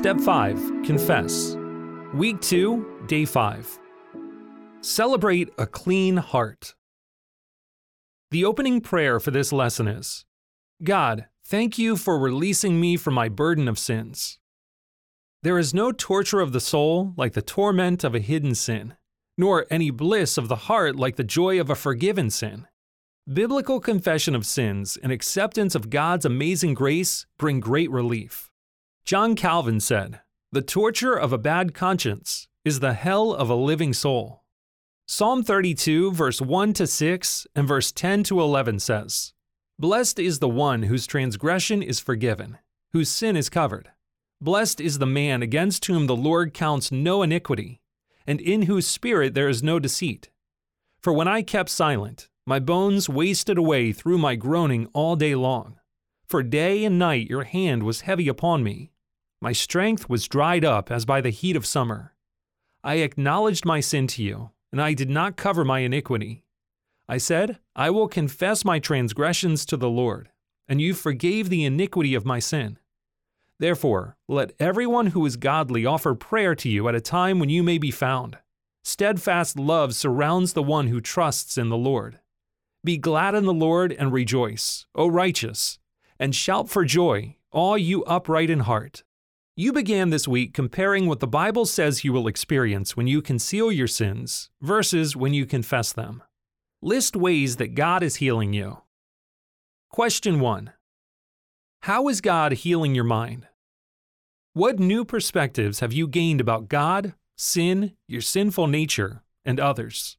Step 5 Confess. Week 2, Day 5. Celebrate a clean heart. The opening prayer for this lesson is God, thank you for releasing me from my burden of sins. There is no torture of the soul like the torment of a hidden sin, nor any bliss of the heart like the joy of a forgiven sin. Biblical confession of sins and acceptance of God's amazing grace bring great relief. John Calvin said, The torture of a bad conscience is the hell of a living soul. Psalm 32, verse 1 to 6 and verse 10 to 11 says, Blessed is the one whose transgression is forgiven, whose sin is covered. Blessed is the man against whom the Lord counts no iniquity, and in whose spirit there is no deceit. For when I kept silent, my bones wasted away through my groaning all day long. For day and night your hand was heavy upon me. My strength was dried up as by the heat of summer. I acknowledged my sin to you, and I did not cover my iniquity. I said, I will confess my transgressions to the Lord, and you forgave the iniquity of my sin. Therefore, let everyone who is godly offer prayer to you at a time when you may be found. Steadfast love surrounds the one who trusts in the Lord. Be glad in the Lord and rejoice, O righteous, and shout for joy, all you upright in heart. You began this week comparing what the Bible says you will experience when you conceal your sins versus when you confess them. List ways that God is healing you. Question 1 How is God healing your mind? What new perspectives have you gained about God, sin, your sinful nature, and others?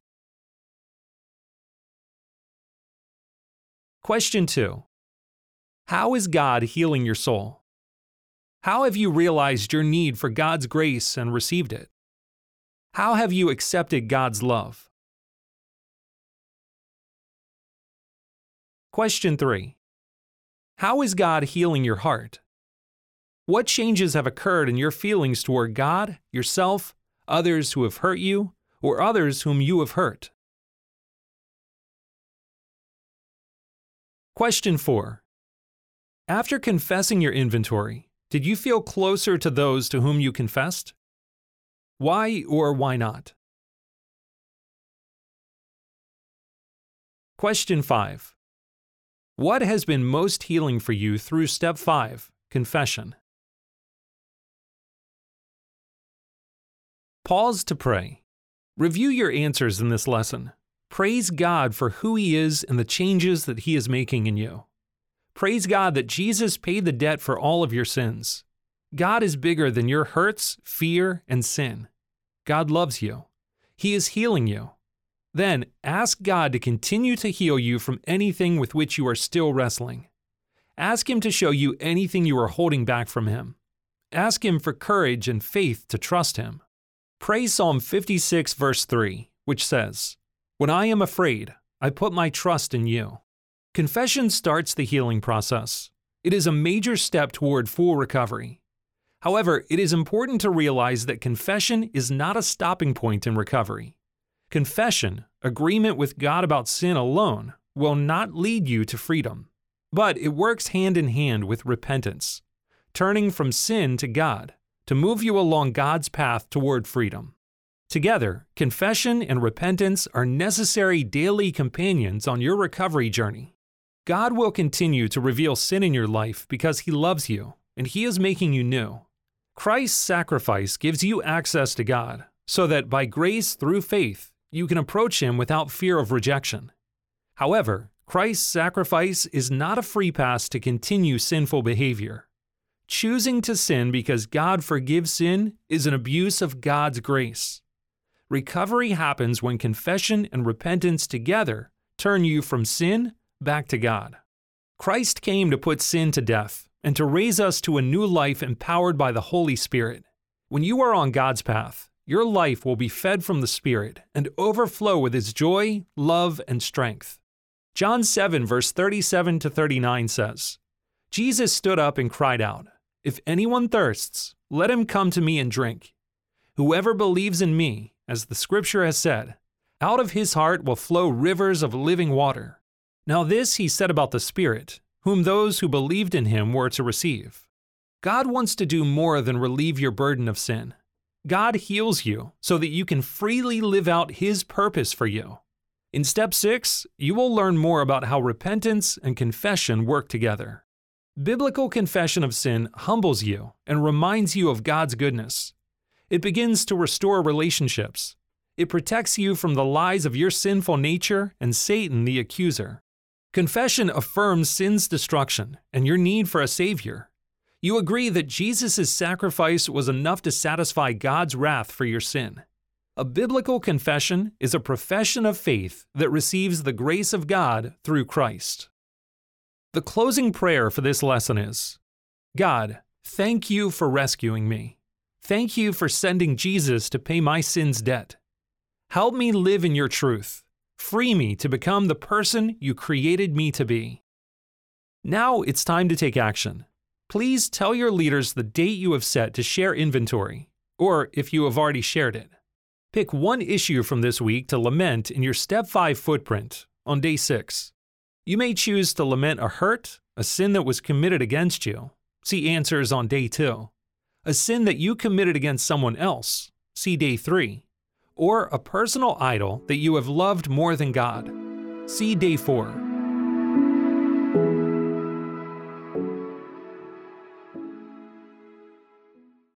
Question 2 How is God healing your soul? How have you realized your need for God's grace and received it? How have you accepted God's love? Question 3 How is God healing your heart? What changes have occurred in your feelings toward God, yourself, others who have hurt you, or others whom you have hurt? Question 4 After confessing your inventory, did you feel closer to those to whom you confessed? Why or why not? Question 5. What has been most healing for you through step 5, confession? Pause to pray. Review your answers in this lesson. Praise God for who He is and the changes that He is making in you. Praise God that Jesus paid the debt for all of your sins. God is bigger than your hurts, fear, and sin. God loves you. He is healing you. Then ask God to continue to heal you from anything with which you are still wrestling. Ask Him to show you anything you are holding back from Him. Ask Him for courage and faith to trust Him. Pray Psalm 56, verse 3, which says, When I am afraid, I put my trust in you. Confession starts the healing process. It is a major step toward full recovery. However, it is important to realize that confession is not a stopping point in recovery. Confession, agreement with God about sin alone, will not lead you to freedom, but it works hand in hand with repentance, turning from sin to God, to move you along God's path toward freedom. Together, confession and repentance are necessary daily companions on your recovery journey. God will continue to reveal sin in your life because He loves you and He is making you new. Christ's sacrifice gives you access to God so that by grace through faith you can approach Him without fear of rejection. However, Christ's sacrifice is not a free pass to continue sinful behavior. Choosing to sin because God forgives sin is an abuse of God's grace. Recovery happens when confession and repentance together turn you from sin back to God. Christ came to put sin to death and to raise us to a new life empowered by the Holy Spirit. When you are on God's path, your life will be fed from the Spirit and overflow with His joy, love, and strength. John 7, verse 37 to 39 says, Jesus stood up and cried out, If anyone thirsts, let him come to me and drink. Whoever believes in me, as the scripture has said, out of his heart will flow rivers of living water. Now, this he said about the Spirit, whom those who believed in him were to receive. God wants to do more than relieve your burden of sin. God heals you so that you can freely live out His purpose for you. In step six, you will learn more about how repentance and confession work together. Biblical confession of sin humbles you and reminds you of God's goodness. It begins to restore relationships. It protects you from the lies of your sinful nature and Satan the accuser. Confession affirms sin's destruction and your need for a Savior. You agree that Jesus' sacrifice was enough to satisfy God's wrath for your sin. A biblical confession is a profession of faith that receives the grace of God through Christ. The closing prayer for this lesson is God, thank you for rescuing me. Thank you for sending Jesus to pay my sin's debt. Help me live in your truth. Free me to become the person you created me to be. Now it's time to take action please tell your leaders the date you have set to share inventory, or if you have already shared it. Pick one issue from this week to lament in your Step 5 footprint on day 6. You may choose to lament a hurt, a sin that was committed against you. See answers on day 2. A sin that you committed against someone else. See day 3. Or a personal idol that you have loved more than God. See day 4.